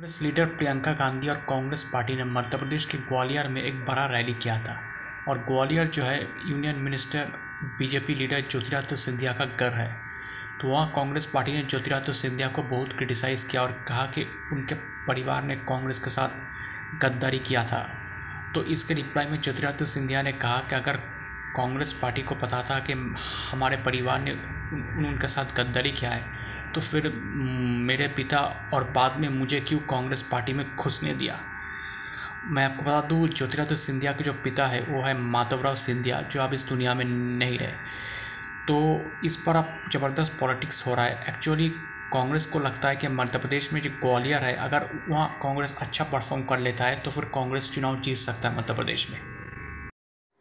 Congress leader Priyanka Gandhi और Congress party ने मध्य प्रदेश के ग्वालियर में एक बड़ा रैली किया था और ग्वालियर जो है, union minister, BJP leader Jyotiraditya Scindia का घर है। तो वहाँ कांग्रेस पार्टी ने ज्योतिरादित्य सिंधिया को बहुत क्रिटिसाइज़ किया और कहा कि उनके परिवार ने कांग्रेस के साथ गद्दारी किया था। तो इसके रिप्लाई में ज्योतिरादित्य सिंधिया ने कहा कि अगर कांग्रेस पार्टी को पता था कि हमारे परिवार ने उनके साथ गद्दारी किया है। तो फिर मेरे पिता और बाद में मुझे क्यों कांग्रेस पार्टी में घुसने दिया? मैं आपको बता दूँ, ज्योतिरादित्य सिंधिया के जो पिता है, वो है माधवराव सिंधिया, जो अब इस दुनिया में नहीं रहे। तो इस पर अब ज़बरदस्त पॉलिटिक्स हो रहा है। एक्चुअली कांग्रेस को लगता है कि मध्य प्रदेश में जो ग्वालियर है, अगर वहाँ कांग्रेस अच्छा परफॉर्म कर लेता है तो फिर कांग्रेस चुनाव जीत सकता है मध्य प्रदेश में।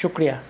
शुक्रिया।